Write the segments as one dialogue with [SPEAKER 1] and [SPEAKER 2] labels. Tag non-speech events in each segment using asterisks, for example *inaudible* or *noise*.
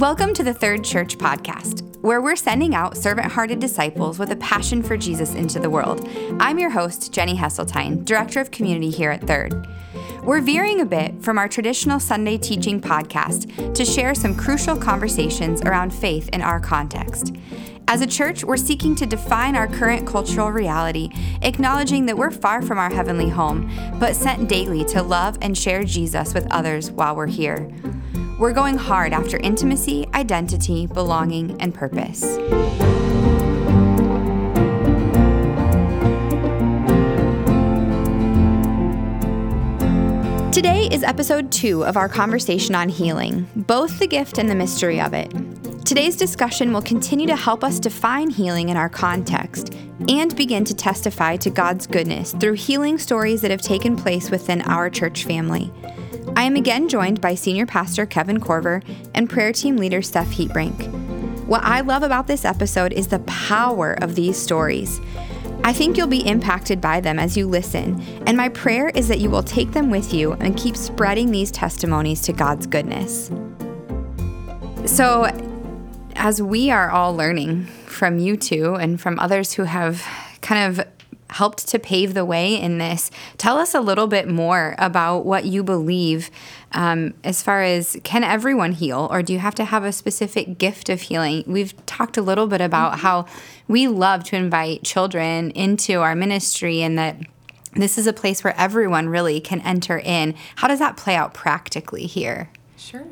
[SPEAKER 1] Welcome to the Third Church Podcast, where we're sending out servant hearted disciples with a passion for Jesus into the world. I'm your host, Jenny Hesseltine, Director of Community here at Third. We're veering a bit from our traditional Sunday teaching podcast to share some crucial conversations around faith in our context. As a church, we're seeking to define our current cultural reality, acknowledging that we're far from our heavenly home, but sent daily to love and share Jesus with others while we're here. We're going hard after intimacy, identity, belonging, and purpose. Today is episode two of our conversation on healing, both the gift and the mystery of it. Today's discussion will continue to help us define healing in our context and begin to testify to God's goodness through healing stories that have taken place within our church family. I am again joined by Senior Pastor Kevin Corver and Prayer Team Leader Steph Heatbrink. What I love about this episode is the power of these stories. I think you'll be impacted by them as you listen, and my prayer is that you will take them with you and keep spreading these testimonies to God's goodness. So, as we are all learning from you two and from others who have kind of helped to pave the way in this. Tell us a little bit more about what you believe um, as far as can everyone heal, or do you have to have a specific gift of healing? We've talked a little bit about mm-hmm. how we love to invite children into our ministry and that this is a place where everyone really can enter in. How does that play out practically here?
[SPEAKER 2] Sure.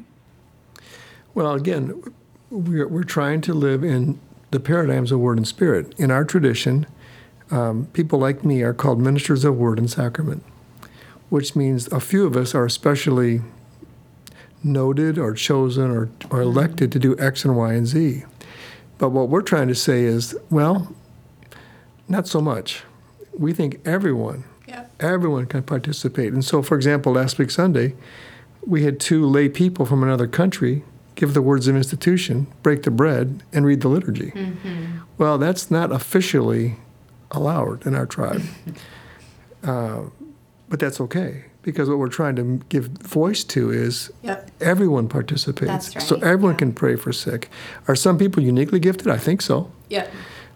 [SPEAKER 3] Well, again, we're, we're trying to live in the paradigms of word and spirit. In our tradition, um, people like me are called ministers of word and sacrament, which means a few of us are especially noted or chosen or, or mm-hmm. elected to do X and Y and Z. But what we're trying to say is, well, not so much. We think everyone, yeah. everyone can participate. And so, for example, last week Sunday, we had two lay people from another country give the words of institution, break the bread, and read the liturgy. Mm-hmm. Well, that's not officially allowed in our tribe. *laughs* Uh, but that's okay because what we're trying to give voice to is yep. everyone participates.
[SPEAKER 1] Right.
[SPEAKER 3] So everyone
[SPEAKER 1] yeah.
[SPEAKER 3] can pray for sick. Are some people uniquely gifted? I think so.
[SPEAKER 2] Yeah.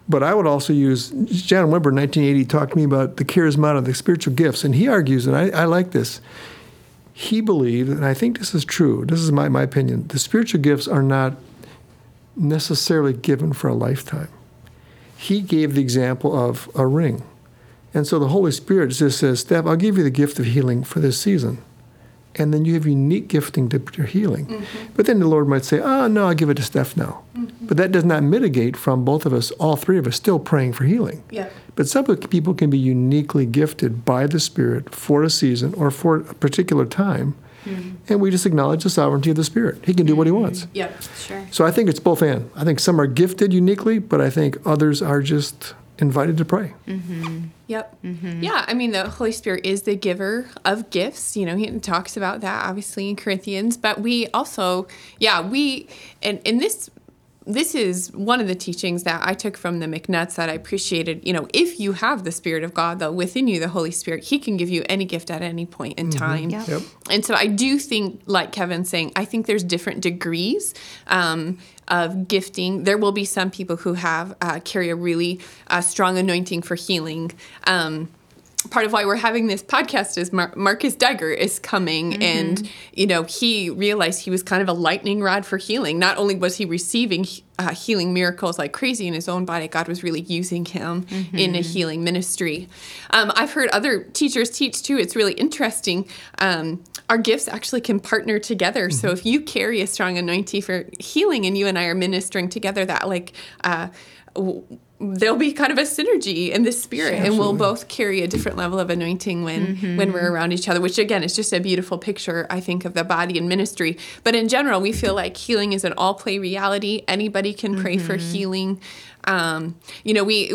[SPEAKER 3] But I would also use John Wimber in 1980 talked to me about the charismata, the spiritual gifts, and he argues, and I, I like this. He believed, and I think this is true. This is my, my opinion. The spiritual gifts are not necessarily given for a lifetime he gave the example of a ring. And so the Holy Spirit just says, Steph, I'll give you the gift of healing for this season. And then you have unique gifting to your healing. Mm-hmm. But then the Lord might say, oh, no, I'll give it to Steph now. Mm-hmm. But that does not mitigate from both of us, all three of us, still praying for healing.
[SPEAKER 2] Yeah.
[SPEAKER 3] But some people can be uniquely gifted by the Spirit for a season or for a particular time Mm-hmm. And we just acknowledge the sovereignty of the Spirit. He can do what he wants.
[SPEAKER 2] Yep, sure.
[SPEAKER 3] So I think it's both and. I think some are gifted uniquely, but I think others are just invited to pray.
[SPEAKER 2] Mm-hmm. Yep. Mm-hmm. Yeah, I mean, the Holy Spirit is the giver of gifts. You know, he talks about that obviously in Corinthians, but we also, yeah, we, and in this this is one of the teachings that I took from the MacNutts that I appreciated. You know, if you have the Spirit of God, though, within you, the Holy Spirit, He can give you any gift at any point in mm-hmm. time.
[SPEAKER 1] Yep. Yep.
[SPEAKER 2] And so I do think, like Kevin's saying, I think there's different degrees. Um, of gifting. There will be some people who have uh, carry a really uh, strong anointing for healing. Um, part of why we're having this podcast is Mar- Marcus Duggar is coming mm-hmm. and you know he realized he was kind of a lightning rod for healing not only was he receiving uh, healing miracles like crazy in his own body god was really using him mm-hmm. in a healing ministry um, i've heard other teachers teach too it's really interesting um, our gifts actually can partner together mm-hmm. so if you carry a strong anointing for healing and you and i are ministering together that like uh, there'll be kind of a synergy in the spirit and we'll both carry a different level of anointing when mm-hmm. when we're around each other which again is just a beautiful picture i think of the body and ministry but in general we feel like healing is an all play reality anybody can pray mm-hmm. for healing um, you know, *laughs* we,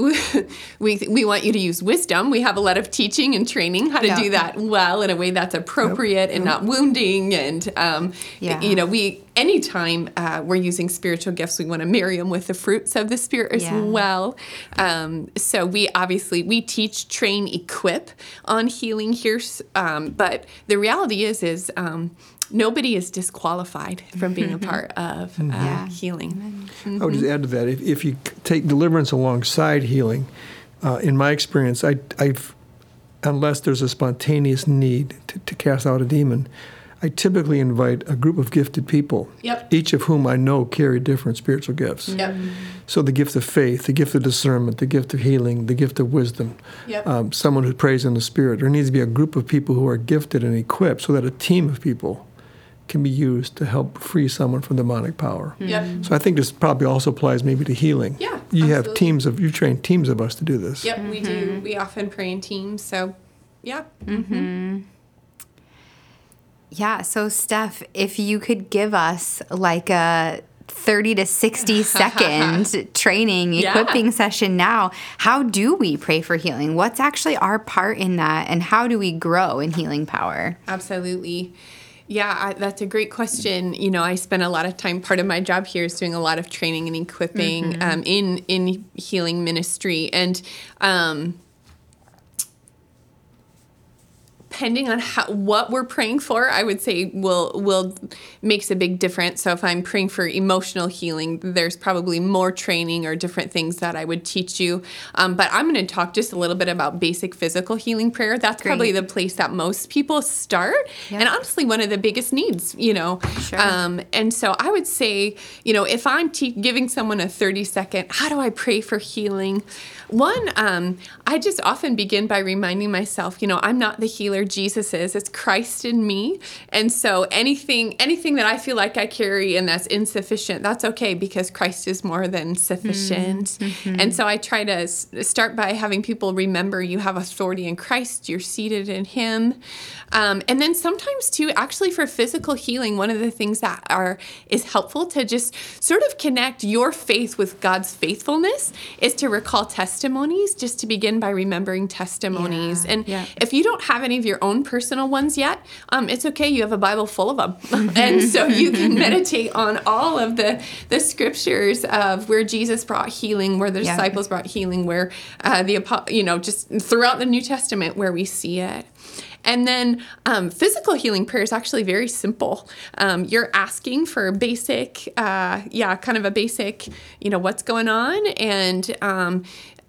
[SPEAKER 2] we we want you to use wisdom. We have a lot of teaching and training how to yeah. do that well in a way that's appropriate yep. and not wounding. And um, yeah. you know, we anytime uh, we're using spiritual gifts, we want to marry them with the fruits of the spirit as yeah. well. Um, so we obviously we teach, train, equip on healing here. Um, but the reality is, is um, nobody is disqualified from being a part of uh,
[SPEAKER 1] Yeah.
[SPEAKER 2] healing.
[SPEAKER 3] I would just add to that if, if you take deliverance alongside healing, uh, in my experience, I, I've, unless there's a spontaneous need to, to cast out a demon, I typically invite a group of gifted people,
[SPEAKER 2] Yep.
[SPEAKER 3] each of whom I know carry different spiritual gifts.
[SPEAKER 2] Yep.
[SPEAKER 3] So the gift of faith, the gift of discernment, the gift of healing, the gift of wisdom,
[SPEAKER 2] Yep.
[SPEAKER 3] um, someone who prays in the Spirit. There needs to be a group of people who are gifted and equipped so that a team of people can be used to help free someone from demonic power. Mm-hmm.
[SPEAKER 2] Yep.
[SPEAKER 3] So I think this probably also applies maybe to healing.
[SPEAKER 2] Yeah,
[SPEAKER 3] You have teams of you train teams of us to do this.
[SPEAKER 2] Yep, we do. Mm-hmm. We often pray in teams. So, yeah. Mm-hmm. mm-hmm.
[SPEAKER 1] Yeah. So, Steph, if you could give us like a 30 to 60 *laughs* second training,
[SPEAKER 2] Yeah.
[SPEAKER 1] equipping session now, how do we pray for healing? What's actually our part in that? And how do we grow in healing power?
[SPEAKER 2] Absolutely. Yeah, I, that's a great question. You know, I spend a lot of time. Part of my job here is doing a lot of training and equipping um, in in healing ministry, and um, depending on how what we're praying for, I would say will will makes a big difference. So if I'm praying for emotional healing, there's probably more training or different things that I would teach you. Um, but I'm going to talk just a little bit about basic physical healing prayer. That's probably the place that most people start,
[SPEAKER 1] Yeah.
[SPEAKER 2] and honestly, one of the biggest needs. You know,
[SPEAKER 1] Sure.
[SPEAKER 2] um, and so I would say, you know, if I'm te- giving someone a 30 second, how do I pray for healing? One, um, I just often begin by reminding myself, you know, I'm not the healer Jesus is. It's Christ in me. And so anything, anything that I feel like I carry and that's insufficient, that's okay because Christ is more than sufficient. And so I try to s- start by having people remember you have authority in Christ, you're seated in Him. Um, and then sometimes too, actually for physical healing, one of the things that are is helpful to just sort of connect your faith with God's faithfulness is to recall testimonies, just to begin by remembering testimonies.
[SPEAKER 1] Yeah,
[SPEAKER 2] and
[SPEAKER 1] yeah.
[SPEAKER 2] if you don't have any of your own personal ones yet, um, it's okay. You have a Bible full of them, *laughs* and so you can *laughs* meditate on all of the the scriptures of where Jesus brought healing, where the
[SPEAKER 1] Yeah.
[SPEAKER 2] disciples brought healing, where uh, the you know just throughout the New Testament where we see it. And then um, physical healing prayer is actually very simple. Um, you're asking for basic, uh, yeah, kind of a basic, you know, what's going on, and um,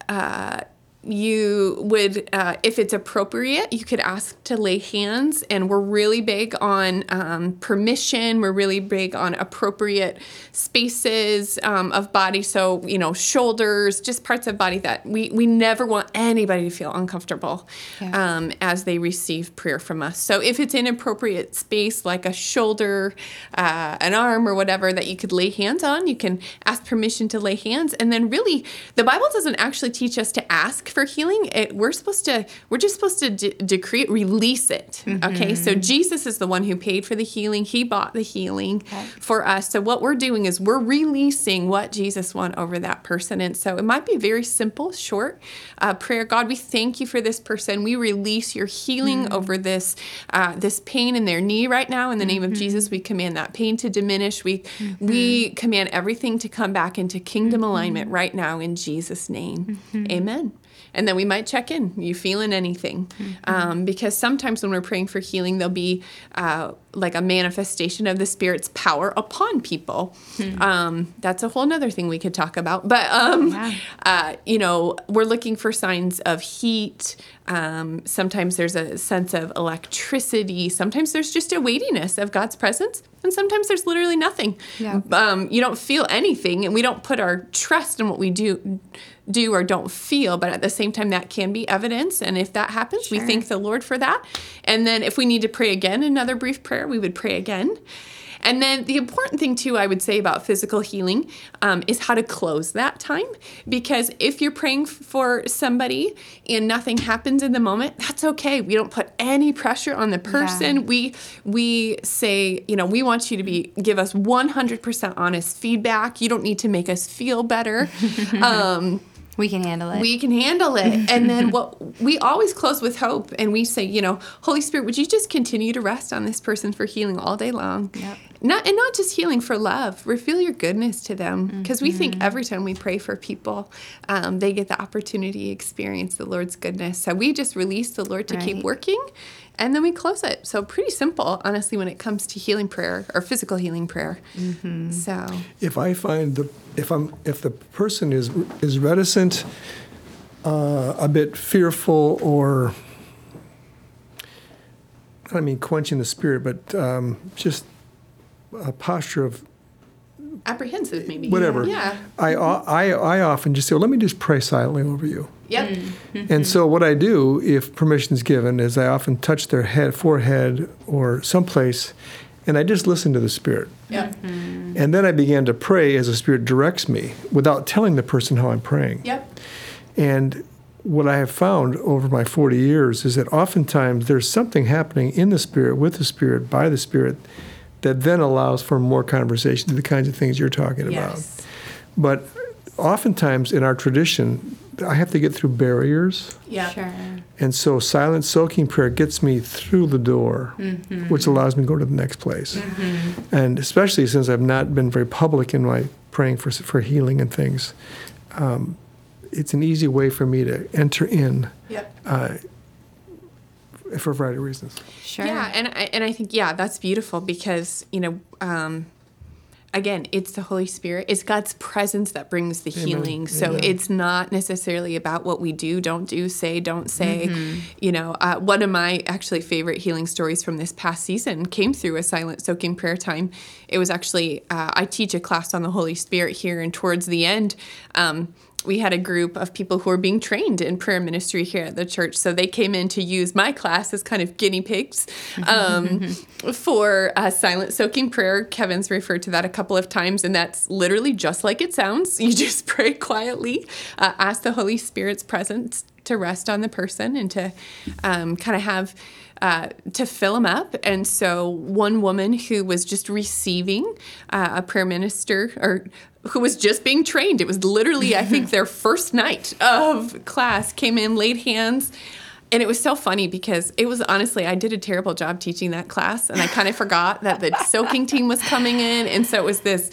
[SPEAKER 2] uh, you would, uh, if it's appropriate, you could ask to lay hands. And we're really big on um, permission. We're really big on appropriate spaces um, of body. So, you know, shoulders, just parts of body that we, we never want anybody to feel uncomfortable
[SPEAKER 1] Yeah.
[SPEAKER 2] um, as they receive prayer from us. So, if it's an appropriate space like a shoulder, uh, an arm, or whatever that you could lay hands on, you can ask permission to lay hands. And then, really, the Bible doesn't actually teach us to ask for healing. It, we're supposed to, we're just supposed to de- decree it, release it. Mm-hmm. Okay. So, Jesus is the one who paid for the healing, He bought the healing for us. So, what we're doing is we're releasing what Jesus won over that person. And so, it might be very simple, short uh, prayer. God, we thank you for this person. We release your healing mm. over this uh, this pain in their knee right now. In the name of mm-hmm. Jesus, we command that pain to diminish. We mm-hmm. we command everything to come back into kingdom alignment right now in Jesus' name. Amen. And then we might check in. You feeling anything? Um, because sometimes when we're praying for healing, there'll be uh, like a manifestation of the Spirit's power upon people. Um, that's a whole nother thing we could talk about. But um,
[SPEAKER 1] Yeah.
[SPEAKER 2] uh, you know, we're looking for signs of heat. Um, sometimes there's a sense of electricity. Sometimes there's just a weightiness of God's presence. And sometimes there's literally nothing.
[SPEAKER 1] Yeah.
[SPEAKER 2] Um, you don't feel anything, and we don't put our trust in what we do do or don't feel but at the same time that can be evidence. And if that happens we thank the lord for that. And then if we need to pray again another brief prayer we would pray again. And then the important thing too i would say about physical healing um, is how to close that time. Because if you're praying for somebody and nothing happens in the moment that's okay. We don't put any pressure on the person. We we say you know we want you to be give us 100% honest feedback. You don't need to make us feel better. *laughs* Um,
[SPEAKER 1] We can handle it.
[SPEAKER 2] we can handle it. *laughs* And then what we always close with hope and we say, you know, Holy Spirit, would you just continue to rest on this person for healing all day long?
[SPEAKER 1] Yep.
[SPEAKER 2] not and not just healing for love reveal your goodness to them because we think every time we pray for people um, they get the opportunity to experience the lord's goodness so we just release the lord to keep working and then we close it. So pretty simple honestly when it comes to healing prayer or physical healing prayer. So
[SPEAKER 3] If I find the if I'm if the person is is reticent, uh, a bit fearful, or I mean quenching the spirit, but um, just a posture of
[SPEAKER 2] apprehensive maybe
[SPEAKER 3] whatever.
[SPEAKER 2] yeah
[SPEAKER 3] I, uh, I I often just say, well, let me just pray silently over you.
[SPEAKER 2] yep mm-hmm.
[SPEAKER 3] And so what I do, if permission is given, is I often touch their head, forehead, or someplace, and I just listen to the Spirit.
[SPEAKER 2] yep mm-hmm.
[SPEAKER 3] And then I began to pray as the Spirit directs me, without telling the person how I'm praying.
[SPEAKER 2] yep
[SPEAKER 3] And what I have found over my 40 years is that oftentimes there's something happening in the Spirit, with the Spirit, by the Spirit, that then allows for more conversation, the kinds of things you're talking about.
[SPEAKER 2] yes
[SPEAKER 3] But oftentimes in our tradition, I have to get through barriers.
[SPEAKER 2] yeah
[SPEAKER 1] Sure.
[SPEAKER 3] And so silent soaking prayer gets me through the door, which allows me to go to the next place. And especially since I've not been very public in my praying for, for healing and things, um, it's an easy way for me to enter in
[SPEAKER 2] yep
[SPEAKER 3] uh, for a variety of reasons.
[SPEAKER 1] Sure.
[SPEAKER 2] Yeah, and I, and I think yeah, that's beautiful because you know, um, again, it's the Holy Spirit, it's God's presence that brings the healing. So
[SPEAKER 3] Amen.
[SPEAKER 2] it's not necessarily about what we do, don't do, say, don't say. You know, uh, one of my actually favorite healing stories from this past season came through a silent soaking prayer time. It was actually uh, I teach a class on the Holy Spirit here, and towards the end. Um, we had a group of people who were being trained in prayer ministry here at the church. So they came in to use my class as kind of guinea pigs um, *laughs* for uh, silent soaking prayer. Kevin's referred to that a couple of times, and that's literally just like it sounds. *laughs* You just pray quietly, uh, ask the Holy Spirit's presence to rest on the person and to um, kind of have. Uh, to fill them up. And so, one woman who was just receiving uh, a prayer minister or who was just being trained, it was literally, I think, *laughs* their first night of class, came in, laid hands. And it was so funny because it was honestly, I did a terrible job teaching that class. And I kind of forgot that the *laughs* soaking team was coming in. And so it was this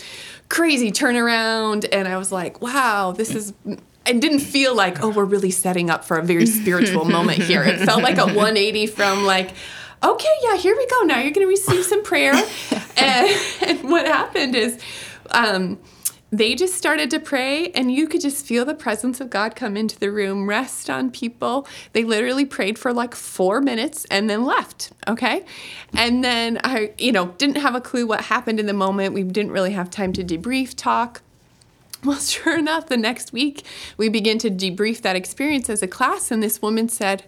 [SPEAKER 2] crazy turnaround. And I was like, wow, this is it didn't feel like, oh, we're really setting up for a very spiritual moment here. It felt like a *laughs* 180 from like, okay, yeah, here we go. Now you're going to receive some prayer. and, and what happened is, um, they just started to pray, and you could just feel the presence of God come into the room, rest on people. They literally prayed for like four minutes and then left. Okay. And then I, you know, didn't have a clue what happened in the moment. We didn't really have time to debrief, talk. Well, *laughs* sure enough, the next week we begin to debrief that experience as a class, and this woman said,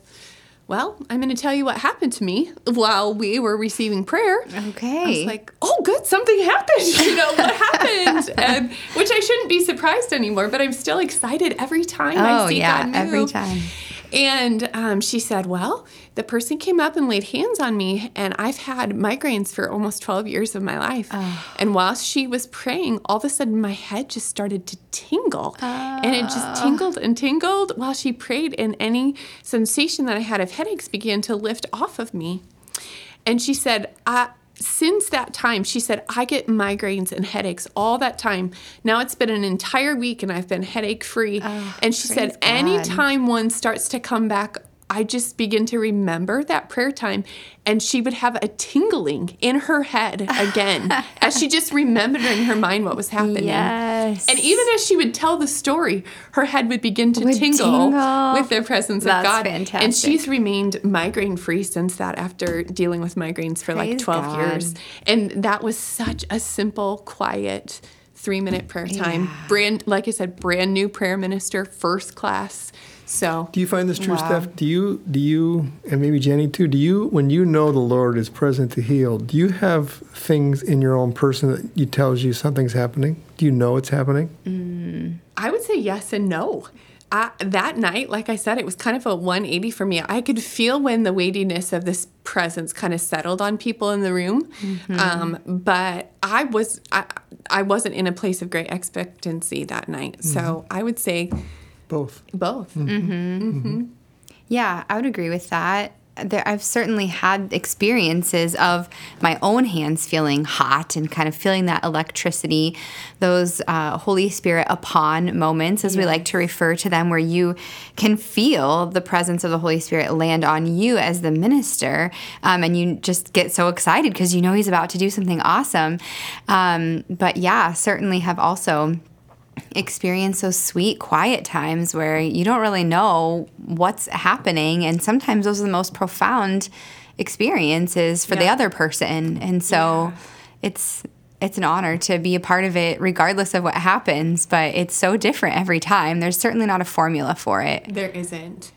[SPEAKER 2] Well, I'm going to tell you what happened to me while we were receiving prayer.
[SPEAKER 1] Okay.
[SPEAKER 2] I was like, oh, good, something happened. You know, what *laughs* happened? And which I shouldn't be surprised anymore, but I'm still excited every time I
[SPEAKER 1] oh
[SPEAKER 2] see
[SPEAKER 1] yeah,
[SPEAKER 2] God move.
[SPEAKER 1] every time.
[SPEAKER 2] And um, she said, Well, the person came up and laid hands on me, and I've had migraines for almost 12 years of my life. And while she was praying, all of a sudden my head just started to tingle. And it just tingled and tingled while she prayed, and any sensation that I had of headaches began to lift off of me. And she said, I, since that time, she said, I get migraines and headaches all that time. Now it's been an entire week and I've been headache free. Oh, and she said,
[SPEAKER 1] God.
[SPEAKER 2] anytime one starts to come back, I just begin to remember that prayer time. And she would have a tingling in her head again *laughs* as she just remembered in her mind what was happening.
[SPEAKER 1] Yes.
[SPEAKER 2] And even as she would tell the story, her head would begin to
[SPEAKER 1] Would
[SPEAKER 2] tingle,
[SPEAKER 1] tingle.
[SPEAKER 2] with the presence
[SPEAKER 1] That's
[SPEAKER 2] of God. And
[SPEAKER 1] fantastic.
[SPEAKER 2] she's remained migraine free since that after dealing with migraines for like
[SPEAKER 1] Praise
[SPEAKER 2] 12
[SPEAKER 1] God.
[SPEAKER 2] years. And that was such a simple, quiet, three minute prayer time. Brand, like I said, brand new prayer minister, first class. So
[SPEAKER 3] Do you find this true,
[SPEAKER 1] Wow.
[SPEAKER 3] Steph? Do you, do you, and maybe Jenny too, do you, when you know the Lord is present to heal, do you have things in your own person that you tells you something's happening? Do you know it's happening?
[SPEAKER 2] Mm, I would say yes and no. I, that night, like I said, it was kind of a 180 for me. I could feel when the weightiness of this presence kind of settled on people in the room, mm-hmm. um, but I was I, I wasn't in a place of great expectancy that night. So mm-hmm. I would say
[SPEAKER 3] Both.
[SPEAKER 2] both.
[SPEAKER 1] Yeah, I would agree with that. there, I've certainly had experiences of my own hands feeling hot and kind of feeling that electricity, those uh, Holy Spirit upon moments, as we like to refer to them, where you can feel the presence of the Holy Spirit land on you as the minister, um, and you just get so excited because you know He's about to do something awesome. Um, but yeah, certainly have also experience those sweet, quiet times where you don't really know what's happening. And sometimes those are the most profound experiences for the other person. And so it's it's an honor to be a part of it regardless of what happens, but it's so different every time. There's certainly not a formula for it.
[SPEAKER 2] There isn't.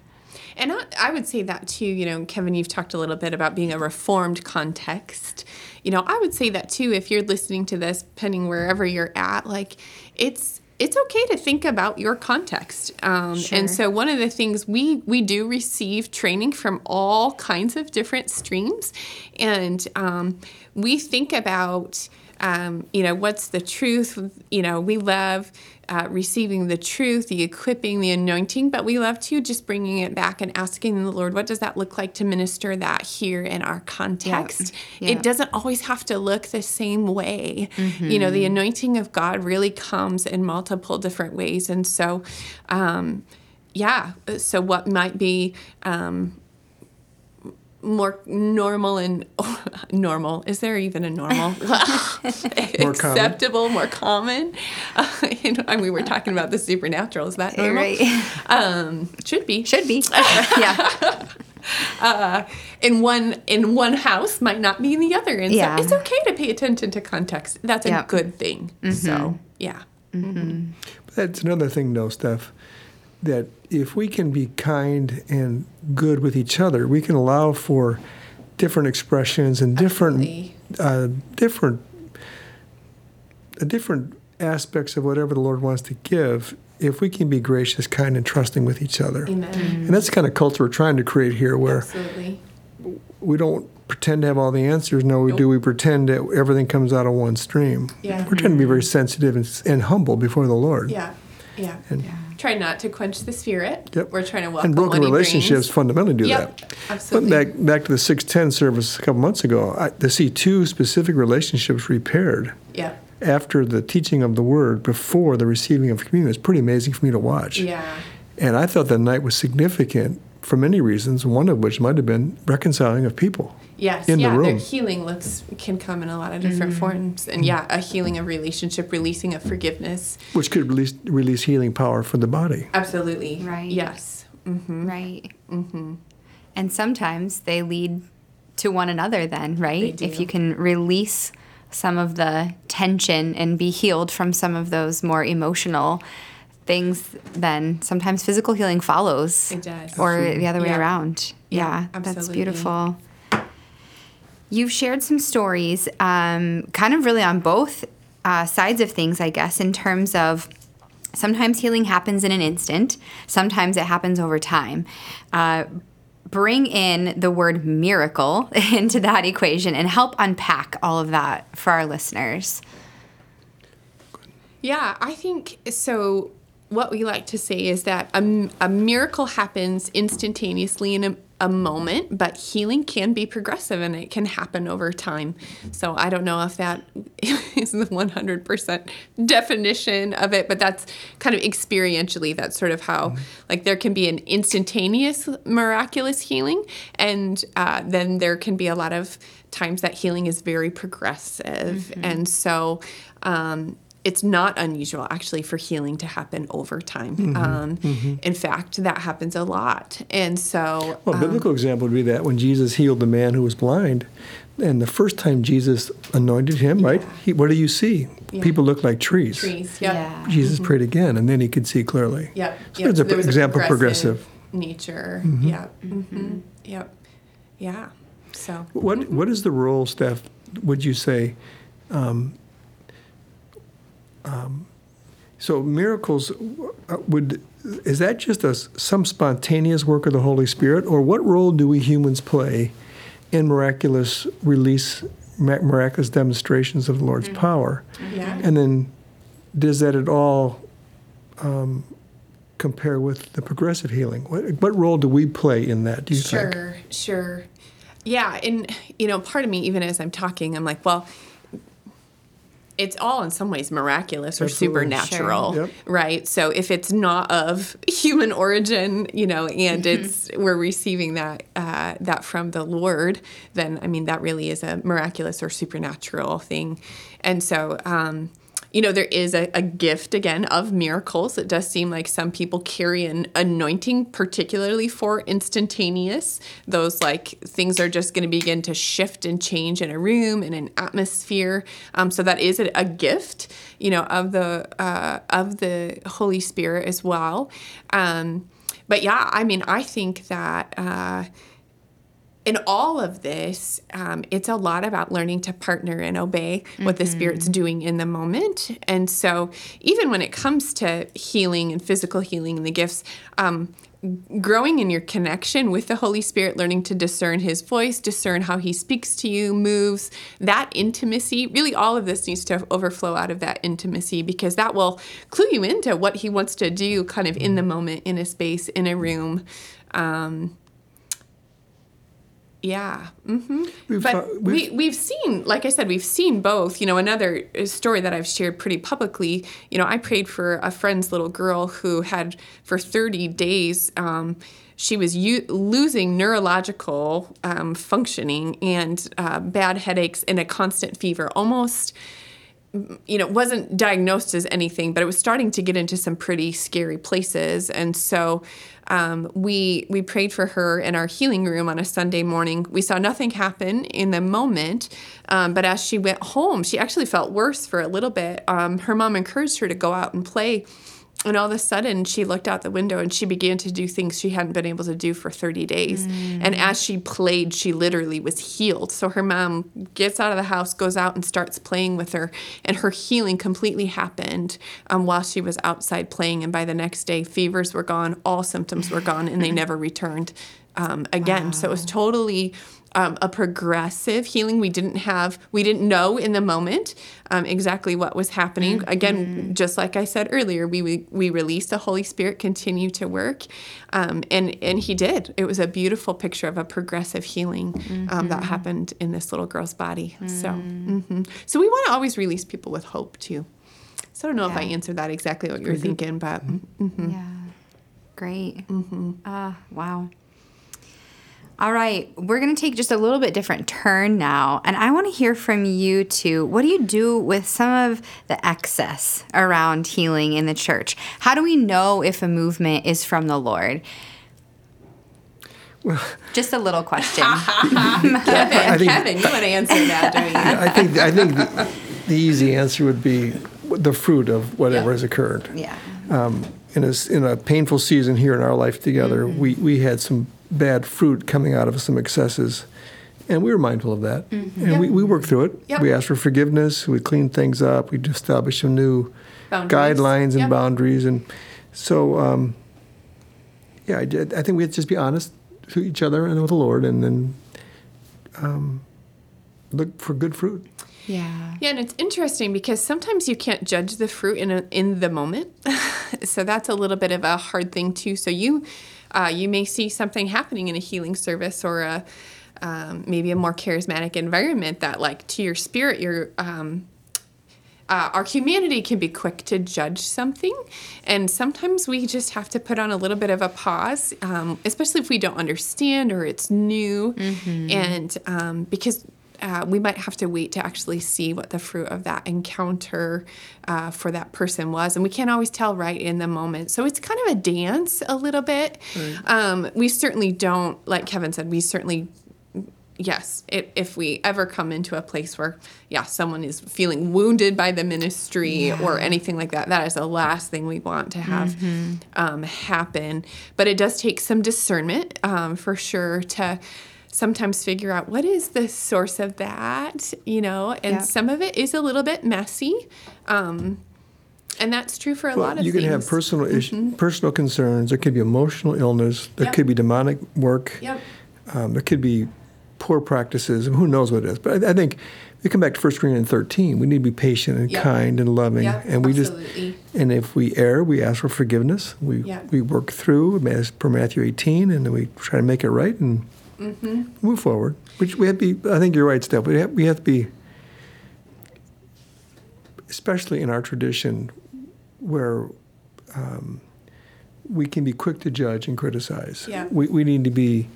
[SPEAKER 2] And I, I would say that too, you know, Kevin, you've talked a little bit about being a reformed context. You know, I would say that too, if you're listening to this, depending wherever you're at, like it's, it's okay to think about your context. Um,
[SPEAKER 1] Sure.
[SPEAKER 2] And so one of the things we, we do receive training from all kinds of different streams. And um, we think about, um, you know, what's the truth? You know, we love uh, receiving the truth, the equipping, the anointing, but we love to just bringing it back and asking the Lord, what does that look like to minister that here in our context?
[SPEAKER 1] Yeah.
[SPEAKER 2] It doesn't always have to look the same way. You know, the anointing of God really comes in multiple different ways. And so, um, yeah, so what might be um, more normal and *laughs* normal. Is there even a normal? *laughs* *laughs*
[SPEAKER 3] More common.
[SPEAKER 2] acceptable more common? Uh, you know, and we were talking about the supernatural. Is that normal?
[SPEAKER 1] Right.
[SPEAKER 2] um should be.
[SPEAKER 1] Should be. yeah.
[SPEAKER 2] uh, in one in one house might not be in the other. And
[SPEAKER 1] Yeah.
[SPEAKER 2] so it's okay to pay attention to context. That's a
[SPEAKER 1] Yep.
[SPEAKER 2] good thing. So yeah.
[SPEAKER 3] That's another thing, though, Steph, that if we can be kind and good with each other, we can allow for different expressions and different, uh, different, uh, different aspects of whatever the Lord wants to give. If we can be gracious, kind, and trusting with each other,
[SPEAKER 2] amen
[SPEAKER 3] and that's the kind of culture we're trying to create here, where
[SPEAKER 2] absolutely
[SPEAKER 3] we don't pretend to have all the answers. No, we do. We pretend that everything comes out of one stream.
[SPEAKER 2] Yeah.
[SPEAKER 3] We're trying to be very sensitive and, and humble before the Lord.
[SPEAKER 2] yeah yeah
[SPEAKER 3] And-
[SPEAKER 2] try not to quench the spirit
[SPEAKER 3] Yep.
[SPEAKER 2] we're trying to welcome
[SPEAKER 3] and broken relationships fundamentally do
[SPEAKER 2] Yep,
[SPEAKER 3] that.
[SPEAKER 2] absolutely.
[SPEAKER 3] But back back to the six ten service a couple months ago, I, to see two specific relationships repaired
[SPEAKER 2] yeah
[SPEAKER 3] after the teaching of the word before the receiving of communion is pretty amazing for me to watch.
[SPEAKER 2] yeah
[SPEAKER 3] And I thought that night was significant for many reasons. One of which might have been reconciling of people.
[SPEAKER 2] Yes,
[SPEAKER 3] in the
[SPEAKER 2] yeah, their
[SPEAKER 3] room.
[SPEAKER 2] healing looks can come in a lot of different forms, and yeah, a healing of relationship, releasing of forgiveness.
[SPEAKER 3] which could release, release healing power for the body.
[SPEAKER 2] Absolutely,
[SPEAKER 1] Right.
[SPEAKER 2] Yes, mm-hmm.
[SPEAKER 1] Right. Mm-hmm. And sometimes they lead to one another, then, right?
[SPEAKER 2] They
[SPEAKER 1] If you can release some of the tension and be healed from some of those more emotional things, then sometimes physical healing follows.
[SPEAKER 2] It does.
[SPEAKER 1] Or the other way
[SPEAKER 2] Yeah.
[SPEAKER 1] around.
[SPEAKER 2] Yeah,
[SPEAKER 1] Yeah, that's beautiful. You've shared some stories, um, kind of really on both uh, sides of things, I guess, in terms of sometimes healing happens in an instant, sometimes it happens over time. Uh, bring in the word miracle *laughs* into that equation and help unpack all of that for our listeners.
[SPEAKER 2] Yeah, I think so. What we like to say is that a, a miracle happens instantaneously in a, a moment, but healing can be progressive and it can happen over time. So I don't know if that *laughs* is the 100% definition of it, but that's kind of experientially, that's sort of how, like, there can be an instantaneous miraculous healing, and uh, then there can be a lot of times that healing is very progressive. And so, um, it's not unusual actually for healing to happen over time. Mm-hmm. Um, mm-hmm. In fact, that happens a lot. And so,
[SPEAKER 3] Well, a um, biblical example would be that when Jesus healed the man who was blind, and the first time Jesus anointed him, right? He, what do you see?
[SPEAKER 2] Yeah.
[SPEAKER 3] People look like trees.
[SPEAKER 2] trees, yep.
[SPEAKER 1] Yeah.
[SPEAKER 3] Jesus mm-hmm. prayed again, and then he could see clearly.
[SPEAKER 2] Yep.
[SPEAKER 3] So
[SPEAKER 2] yep.
[SPEAKER 3] there's an
[SPEAKER 2] There was a
[SPEAKER 3] example progressive.
[SPEAKER 2] nature. Yep. hmm Yep. Yeah. So,
[SPEAKER 3] What What is the role, Steph? Would you say? Um, um, so miracles uh, would is that just a some spontaneous work of the Holy Spirit, or what role do we humans play in miraculous release, miraculous demonstrations of the Lord's power?
[SPEAKER 2] yeah.
[SPEAKER 3] And then, does that at all um, compare with the progressive healing? What, what role do we play in that? Do you think?
[SPEAKER 2] Sure. Sure. Yeah, and you know, part of me, even as I'm talking, I'm like, well, it's all in some ways miraculous or
[SPEAKER 3] Absolutely.
[SPEAKER 2] supernatural,
[SPEAKER 3] Sure. Yep.
[SPEAKER 2] right? So if it's not of *laughs* human origin, you know, and
[SPEAKER 3] Mm-hmm.
[SPEAKER 2] it's we're receiving that uh, that from the Lord, then I mean that really is a miraculous or supernatural thing, and so. Um, you know, there is a, a gift again of miracles. It does seem like some people carry an anointing, particularly for instantaneous. Those like things are just going to begin to shift and change in a room in an atmosphere. Um, so that is a, a gift, you know, of the uh, of the Holy Spirit as well. Um, but yeah, I mean, I think that. Uh, in all of this, um, it's a lot about learning to partner and obey what the Spirit's doing in the moment. And so, even when it comes to healing and physical healing and the gifts, um, growing in your connection with the Holy Spirit, learning to discern His voice, discern how He speaks to you, moves, that intimacy, really all of this needs to overflow out of that intimacy because that will clue you into what He wants to do kind of in the moment, in a space, in a room. Um, yeah. hmm
[SPEAKER 3] We've
[SPEAKER 2] but
[SPEAKER 3] fo-
[SPEAKER 2] we,
[SPEAKER 3] we've-
[SPEAKER 2] we've seen, like I said, we've seen both. You know, another story that I've shared pretty publicly, you know, I prayed for a friend's little girl who had, for 30 days, um, she was u- losing neurological um, functioning and uh, bad headaches and a constant fever, almost you know, wasn't diagnosed as anything, but it was starting to get into some pretty scary places. And so um, we we prayed for her in our healing room on a Sunday morning. We saw nothing happen in the moment, um, but as she went home, she actually felt worse for a little bit. Um, her mom encouraged her to go out and play. And all of a sudden, she looked out the window and she began to do things she hadn't been able to do for 30 days. And as she played, she literally was healed. So her mom gets out of the house, goes out, and starts playing with her. And her healing completely happened um, while she was outside playing. And by the next day, fevers were gone, all symptoms were gone, and they *laughs* never returned um, again. So it was totally um, a progressive healing. We didn't have, we didn't know in the moment um, exactly what was happening. Again, just like I said earlier, we we, we released the Holy Spirit continue to work, um, and and He did. It was a beautiful picture of a progressive healing um, that happened in this little girl's body. So, mhm. so we want to always release people with hope too. So I don't know if I answered that exactly what you were thinking, but
[SPEAKER 1] Yeah. Great. Ah, wow. All right, we're going to take just a little bit different turn now, and I want to hear from you too. What do you do with some of the excess around healing in the church? How do we know if a movement is from the Lord? *laughs* just a little question. *laughs*
[SPEAKER 2] Kevin,
[SPEAKER 3] I think-
[SPEAKER 2] Kevin, you want to answer that, don't you?
[SPEAKER 3] I think I think the, the easy answer would be the fruit of whatever
[SPEAKER 2] Yeah.
[SPEAKER 3] has occurred.
[SPEAKER 1] yeah.
[SPEAKER 3] in a, in a painful season here in our life together,
[SPEAKER 2] Mm-hmm.
[SPEAKER 3] we, we had some bad fruit coming out of some excesses. And we were mindful of that. And we, we worked through it.
[SPEAKER 2] Mm-hmm. Yep.
[SPEAKER 3] We asked for forgiveness. We cleaned things up. We established some new
[SPEAKER 2] Boundaries.
[SPEAKER 3] guidelines and
[SPEAKER 2] Yep.
[SPEAKER 3] boundaries. And so, um, yeah, I, did, I think we had to just be honest to each other and with the Lord and then um, look for good fruit.
[SPEAKER 1] Yeah.
[SPEAKER 2] Yeah, and it's interesting because sometimes you can't judge the fruit in a, in the moment, *laughs* so that's a little bit of a hard thing too. So you uh, you may see something happening in a healing service or a um, maybe a more charismatic environment that, like, to your spirit, you're um, uh, our humanity can be quick to judge something, and sometimes we just have to put on a little bit of a pause, um, especially if we don't understand or it's new, and um, because. Uh, we might have to wait to actually see what the fruit of that encounter uh, for that person was. And we can't always tell right in the moment. So it's kind of a dance a little bit. Um, we certainly don't, like Kevin said, we certainly yes it, if we ever come into a place where yeah someone is feeling wounded by the ministry or anything like that that is the last thing we want to have um, happen but it does take some discernment um, for sure to sometimes figure out what is the source of that you know and
[SPEAKER 1] Yeah.
[SPEAKER 2] some of it is a little bit messy um, and that's true for a lot of people.
[SPEAKER 3] you
[SPEAKER 2] things
[SPEAKER 3] can have personal issues, personal concerns. There could be emotional illness. There
[SPEAKER 2] Yep.
[SPEAKER 3] could be demonic work.
[SPEAKER 2] yep
[SPEAKER 3] Um, there could be poor practices. Who knows what it is? But I, I think we come back to 1 Corinthians 13. We need to be patient and
[SPEAKER 2] Yep.
[SPEAKER 3] kind and loving.
[SPEAKER 2] Yep,
[SPEAKER 3] and we
[SPEAKER 2] absolutely.
[SPEAKER 3] just and if we err, we ask for forgiveness. We
[SPEAKER 2] Yep.
[SPEAKER 3] we work through as per Matthew 18, and then we try to make it right. And move forward. Which we have to be. I think you're right, Steph. We have, we have to be, especially in our tradition, where um, we can be quick to judge and criticize.
[SPEAKER 2] Yeah.
[SPEAKER 3] We we need to be.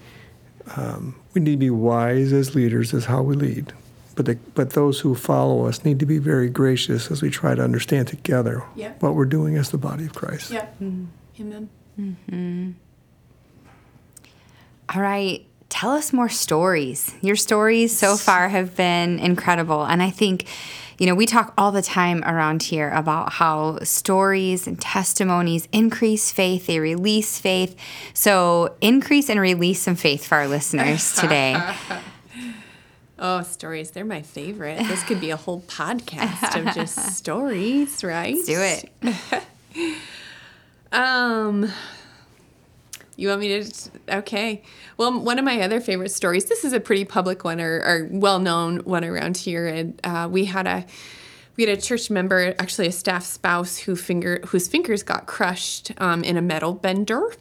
[SPEAKER 3] Um, we need to be wise as leaders as how we lead. But, the, but those who follow us need to be very gracious as we try to understand together
[SPEAKER 2] Yeah.
[SPEAKER 3] what we're doing as the body of Christ.
[SPEAKER 2] Yeah. Amen. Hmm.
[SPEAKER 1] All right. Tell us more stories. Your stories so far have been incredible. And I think, you know, we talk all the time around here about how stories and testimonies increase faith, they release faith. So, increase and release some faith for our listeners *laughs* today.
[SPEAKER 2] Oh, stories. They're my favorite. This could be a whole podcast of just *laughs* stories, right?
[SPEAKER 1] Do it. *laughs*
[SPEAKER 2] Um, you want me to? Okay. Well, one of my other favorite stories. This is a pretty public one or, or well-known one around here, and uh, we had a we had a church member, actually a staff spouse, who finger whose fingers got crushed um, in a metal bender.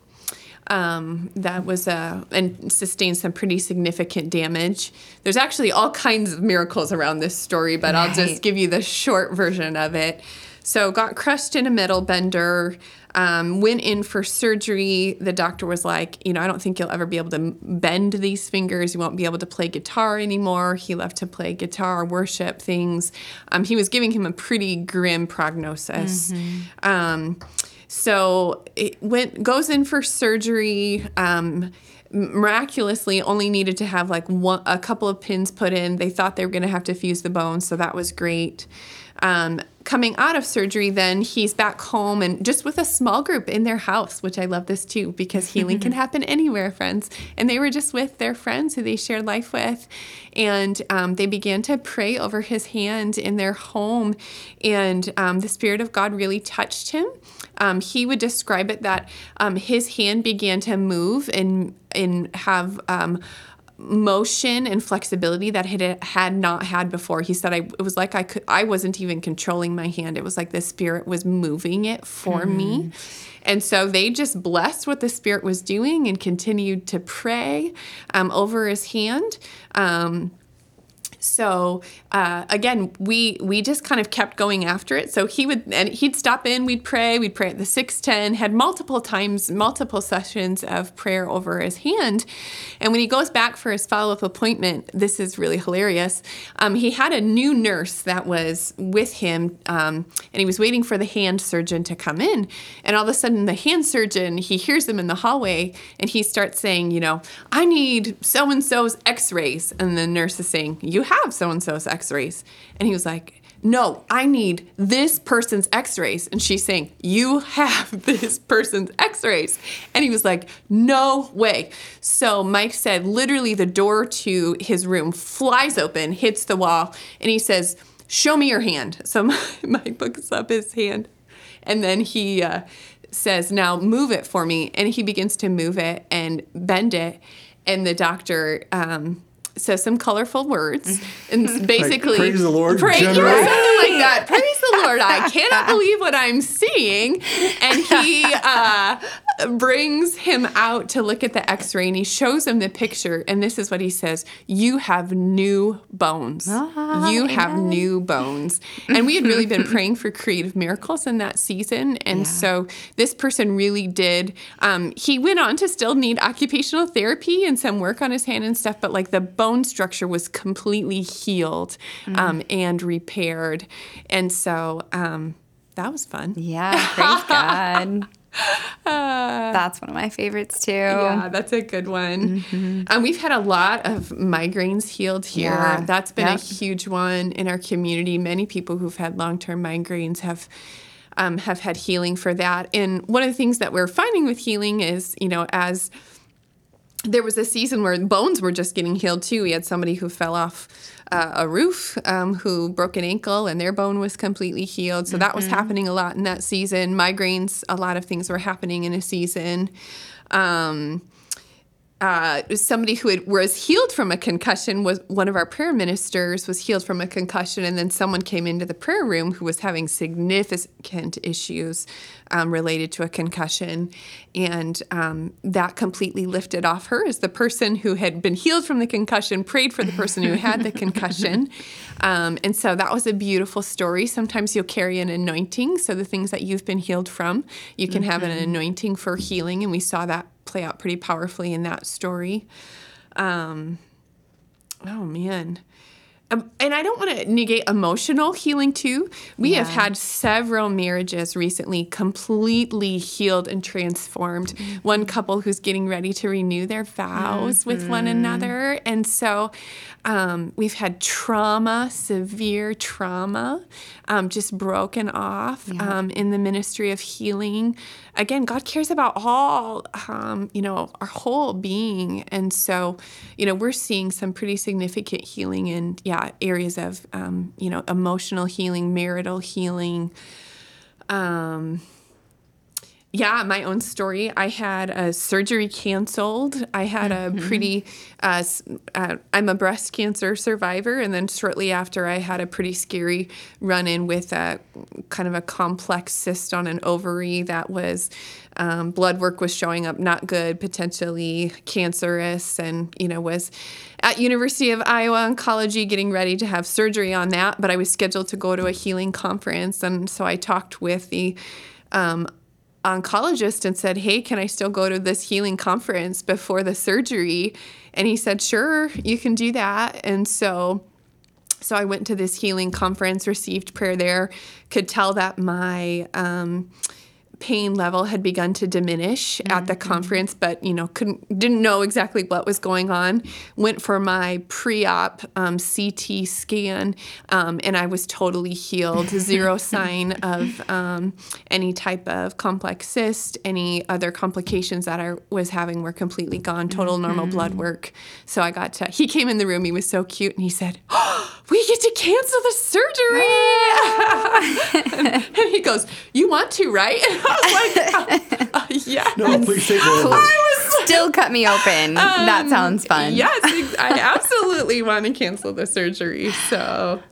[SPEAKER 2] Um, that was a and sustained some pretty significant damage. There's actually all kinds of miracles around this story, but I'll just give you the short version of it. So, got crushed in a metal bender, um, went in for surgery. The doctor was like, You know, I don't think you'll ever be able to bend these fingers. You won't be able to play guitar anymore. He loved to play guitar, worship things. Um, he was giving him a pretty grim prognosis. Um, so, it went goes in for surgery. Um, miraculously only needed to have like one a couple of pins put in they thought they were going to have to fuse the bone so that was great um, coming out of surgery then he's back home and just with a small group in their house which i love this too because healing can *laughs* happen anywhere friends. And they were just with their friends who they shared life with. And um, they began to pray over his hand in their home. And um, the spirit of god really touched him. Um, he would describe it that um, his hand began to move and and have um, motion and flexibility that it had not had before. He said, "I it was like I could I wasn't even controlling my hand. It was like the spirit was moving it for me." And so they just blessed what the spirit was doing and continued to pray um, over his hand. Um, so uh, again, we we just kind of kept going after it. So he would and he'd stop in, we'd pray, we'd pray at the six ten. Had multiple times, multiple sessions of prayer over his hand. And when he goes back for his follow up appointment, this is really hilarious. Um, he had a new nurse that was with him, um, and he was waiting for the hand surgeon to come in. And all of a sudden, the hand surgeon he hears him in the hallway, and he starts saying, you know, I need so and so's X rays, and the nurse is saying, you have so and so's x rays. And he was like, no, I need this person's x rays. And she's saying, you have *laughs* this person's x rays. And he was like, no way. So Mike said, literally, the door to his room flies open, hits the wall, and he says, show me your hand. *laughs* So Mike looks up his hand, and then he, uh, says, Now move it for me. And he begins to move it and bend it. And the doctor um, says some colorful words and *laughs* basically
[SPEAKER 3] praise the Lord,
[SPEAKER 2] Pray, yeah, something like that. *laughs* Praise the Lord. I cannot *laughs* believe what I'm seeing. And he *laughs* uh, brings him out to look at the x ray and he shows him the picture. And this is what he says You have new bones.
[SPEAKER 1] Ah,
[SPEAKER 2] you have new bones. And we had really been *laughs* praying for creative miracles in that season. And so this person really did. Um, he went on to still need occupational therapy and some work on his hand and stuff, but like the bone structure was completely healed um, and repaired. And so um, that was fun.
[SPEAKER 1] Yeah, praise *laughs* God. That's one of my favorites too.
[SPEAKER 2] Yeah, that's a good one. Um, we've had a lot of migraines healed here.
[SPEAKER 1] Yeah.
[SPEAKER 2] That's been
[SPEAKER 1] Yep.
[SPEAKER 2] a huge one in our community. Many people who've had long term migraines have. Um, have had healing for that. And one of the things that we're finding with healing is, you know, as there was a season where bones were just getting healed too. We had somebody who fell off uh, a roof um, who broke an ankle and their bone was completely healed. So that was happening a lot in that season. Migraines, a lot of things were happening in a season. Um, uh, somebody who had, was healed from a concussion was one of our prayer ministers was healed from a concussion, and then someone came into the prayer room who was having significant issues um, related to a concussion, and um, that completely lifted off her as the person who had been healed from the concussion prayed for the person who had the concussion, *laughs* um, and so that was a beautiful story. Sometimes you'll carry an anointing, so the things that you've been healed from, you can mm-hmm. have an mm-hmm. anointing for healing, and we saw that play out pretty powerfully in that story. Um, oh man. Um, and I don't want to negate emotional healing too. We yeah. have had several marriages recently completely healed and transformed. Mm-hmm. One couple who's getting ready to renew their vows mm-hmm. with one mm-hmm. another. And so um, we've had trauma, severe trauma, um, just broken off yeah. um, in the ministry of healing. Again, God cares about all, um, you know, our whole being. And so, you know, we're seeing some pretty significant healing in, yeah, areas of, um, you know, emotional healing, marital healing. Um, yeah, my own story. I had a surgery canceled. I had a mm-hmm. pretty, uh, uh, I'm a breast cancer survivor. And then shortly after, I had a pretty scary run in with a kind of a complex cyst on an ovary that was, um, blood work was showing up not good, potentially cancerous, and, you know, was at University of Iowa Oncology getting ready to have surgery on that. But I was scheduled to go to a healing conference. And so I talked with the, um, oncologist and said, Hey, can I still go to this healing conference before the surgery? And he said, Sure, you can do that. And so so I went to this healing conference, received prayer there, could tell that my um, pain level had begun to diminish mm-hmm. at the mm-hmm. conference, but you know couldn't didn't know exactly what was going on. Went for my pre-op um, CT scan, um, and I was totally healed. *laughs* Zero sign of um, any type of complex cyst. Any other complications that I was having were completely gone. Total normal mm-hmm. blood work. So I got to. He came in the room. He was so cute, and he said, oh, *gasps* "We get to cancel the surgery." and, *laughs* and he goes, "You want to, right?" *laughs* like, uh, yeah.
[SPEAKER 3] No, please take over.
[SPEAKER 1] Still cut me open. Um, that sounds fun.
[SPEAKER 2] Yes, I absolutely want to cancel the surgery. So,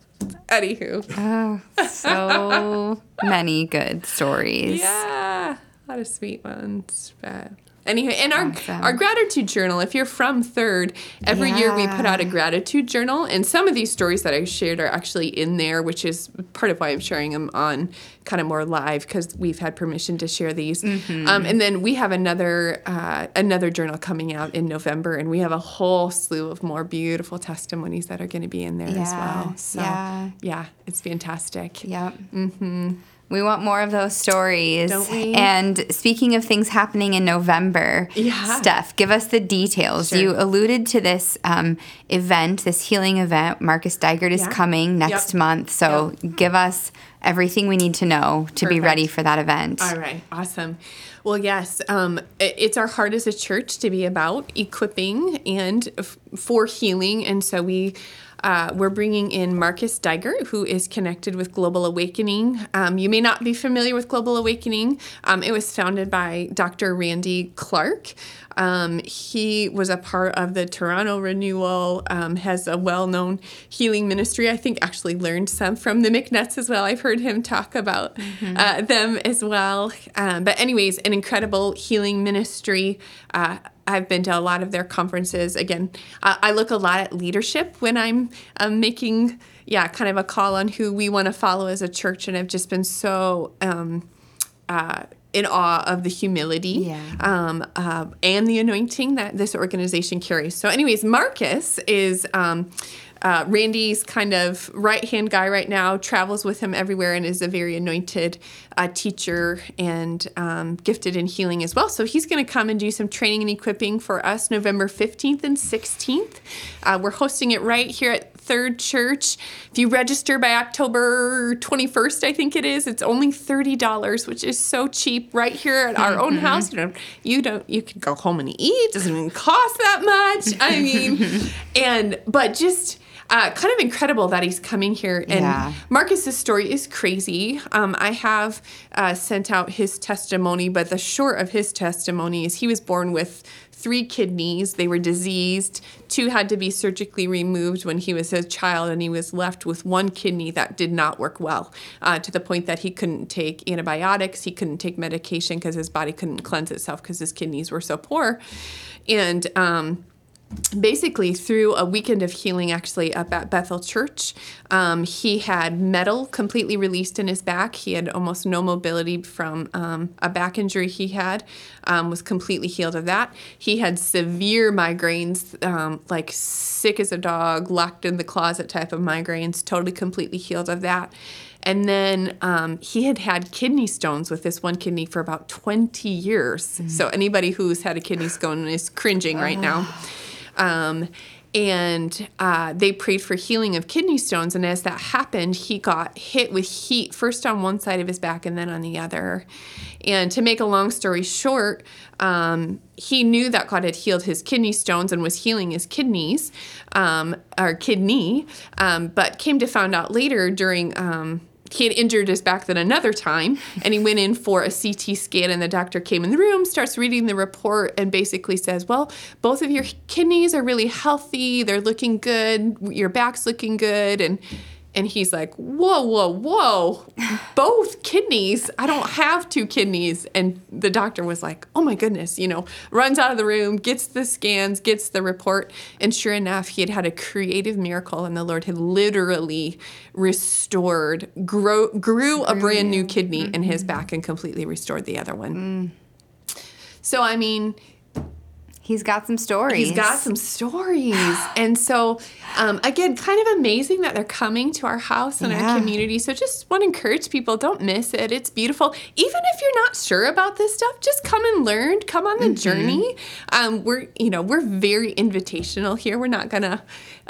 [SPEAKER 2] anywho.
[SPEAKER 1] Oh, so many good stories.
[SPEAKER 2] Yeah, a lot of sweet ones. But Anyway, and our awesome. our gratitude journal. If you're from Third, every yeah. year we put out a gratitude journal, and some of these stories that I shared are actually in there, which is part of why I'm sharing them on kind of more live because we've had permission to share these. Mm-hmm. Um, and then we have another uh, another journal coming out in November, and we have a whole slew of more beautiful testimonies that are going to be in there yeah. as well. So yeah, yeah, it's fantastic.
[SPEAKER 1] Yep. Mm-hmm. We want more of those stories. Don't we? And speaking of things happening in November, yeah. Steph, give us the details. Sure. You alluded to this um, event, this healing event. Marcus Dygert is yeah. coming next yep. month. So yep. give us everything we need to know to Perfect. be ready for that event.
[SPEAKER 2] All right, awesome. Well, yes, um, it's our heart as a church to be about equipping and f- for healing. And so we uh, we're bringing in Marcus Dygert, who is connected with Global Awakening. Um, you may not be familiar with Global Awakening. Um, it was founded by Dr. Randy Clark. Um, he was a part of the Toronto Renewal, um, has a well known healing ministry. I think actually learned some from the MacNutts as well. I've heard him talk about mm-hmm. uh, them as well. Um, but, anyways, an incredible healing ministry. Uh, I've been to a lot of their conferences. Again, uh, I look a lot at leadership when I'm um, making, yeah, kind of a call on who we want to follow as a church. And I've just been so um, uh, in awe of the humility yeah. um, uh, and the anointing that this organization carries. So, anyways, Marcus is. Um, uh, Randy's kind of right hand guy right now, travels with him everywhere, and is a very anointed uh, teacher and um, gifted in healing as well. So he's going to come and do some training and equipping for us November 15th and 16th. Uh, we're hosting it right here at Third Church. If you register by October 21st, I think it is, it's only $30, which is so cheap right here at our own mm-hmm. house. You don't, you don't, you can go home and eat. It doesn't even cost that much. I mean, *laughs* and, but just, uh, kind of incredible that he's coming here. And yeah. Marcus's story is crazy. Um, I have uh, sent out his testimony, but the short of his testimony is he was born with three kidneys. They were diseased. Two had to be surgically removed when he was a child, and he was left with one kidney that did not work well uh, to the point that he couldn't take antibiotics, he couldn't take medication because his body couldn't cleanse itself because his kidneys were so poor. And, um, basically through a weekend of healing actually up at bethel church um, he had metal completely released in his back he had almost no mobility from um, a back injury he had um, was completely healed of that he had severe migraines um, like sick as a dog locked in the closet type of migraines totally completely healed of that and then um, he had had kidney stones with this one kidney for about 20 years. Mm-hmm. So anybody who's had a kidney stone is cringing right now. *sighs* *sighs* Um, and uh, they prayed for healing of kidney stones. And as that happened, he got hit with heat first on one side of his back and then on the other. And to make a long story short, um, he knew that God had healed his kidney stones and was healing his kidneys, um, or kidney, um, but came to find out later during um, he had injured his back then another time and he went in for a CT scan and the doctor came in the room starts reading the report and basically says well both of your kidneys are really healthy. They're looking good. Your back's looking good. And and he's like, whoa, whoa, whoa, both kidneys. I don't have two kidneys. And the doctor was like, oh my goodness, you know, runs out of the room, gets the scans, gets the report. And sure enough, he had had a creative miracle, and the Lord had literally restored, grow, grew a brand new kidney mm-hmm. in his back and completely restored the other one. Mm. So, I mean,
[SPEAKER 1] He's got some stories.
[SPEAKER 2] He's got some stories. *gasps* and so, um, again, kind of amazing that they're coming to our house and yeah. our community. So, just want to encourage people don't miss it. It's beautiful. Even if you're not sure about this stuff, just come and learn. Come on the mm-hmm. journey. Um, we're, you know, we're very invitational here. We're not going to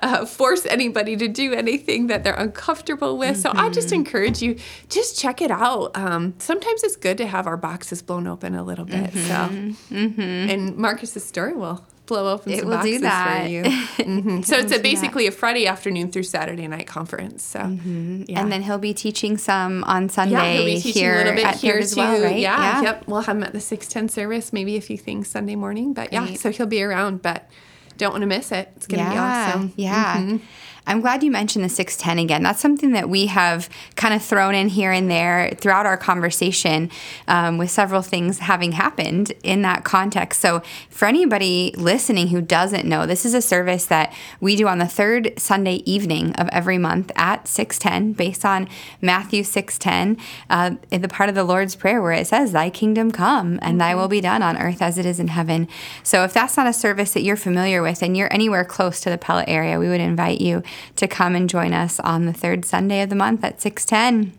[SPEAKER 2] uh, force anybody to do anything that they're uncomfortable with. Mm-hmm. So, I just mm-hmm. encourage you, just check it out. Um, sometimes it's good to have our boxes blown open a little bit. Mm-hmm. So, mm-hmm. and Marcus's story story will blow open it some boxes for you. *laughs* Mm-hmm. so it's a, basically a Friday afternoon through Saturday night conference. So mm-hmm.
[SPEAKER 1] yeah. and then he'll be teaching some on Sunday yeah, he'll be teaching here a little bit at here as well, right?
[SPEAKER 2] Yeah, yeah, yep. We'll have him at the six ten service, maybe a few things Sunday morning, but Great. yeah, so he'll be around. But don't want to miss it. It's gonna
[SPEAKER 1] yeah,
[SPEAKER 2] be awesome.
[SPEAKER 1] Yeah. Mm-hmm. I'm glad you mentioned the 610 again. That's something that we have kind of thrown in here and there throughout our conversation um, with several things having happened in that context. So, for anybody listening who doesn't know, this is a service that we do on the third Sunday evening of every month at 610, based on Matthew 610, uh, in the part of the Lord's Prayer where it says, Thy kingdom come and thy will be done on earth as it is in heaven. So, if that's not a service that you're familiar with and you're anywhere close to the Pella area, we would invite you to come and join us on the third Sunday of the month at 610.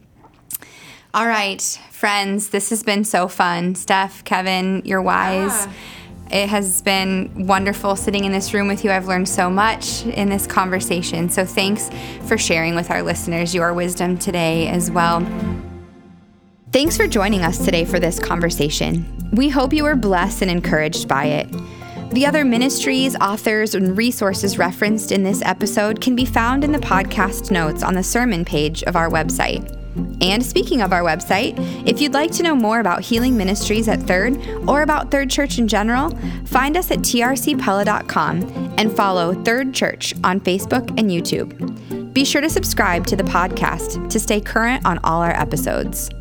[SPEAKER 1] All right, friends, this has been so fun. Steph, Kevin, you're wise. Yeah. It has been wonderful sitting in this room with you. I've learned so much in this conversation. So thanks for sharing with our listeners your wisdom today as well. Thanks for joining us today for this conversation. We hope you were blessed and encouraged by it. The other ministries, authors, and resources referenced in this episode can be found in the podcast notes on the sermon page of our website. And speaking of our website, if you'd like to know more about healing ministries at Third or about Third Church in general, find us at trcpella.com and follow Third Church on Facebook and YouTube. Be sure to subscribe to the podcast to stay current on all our episodes.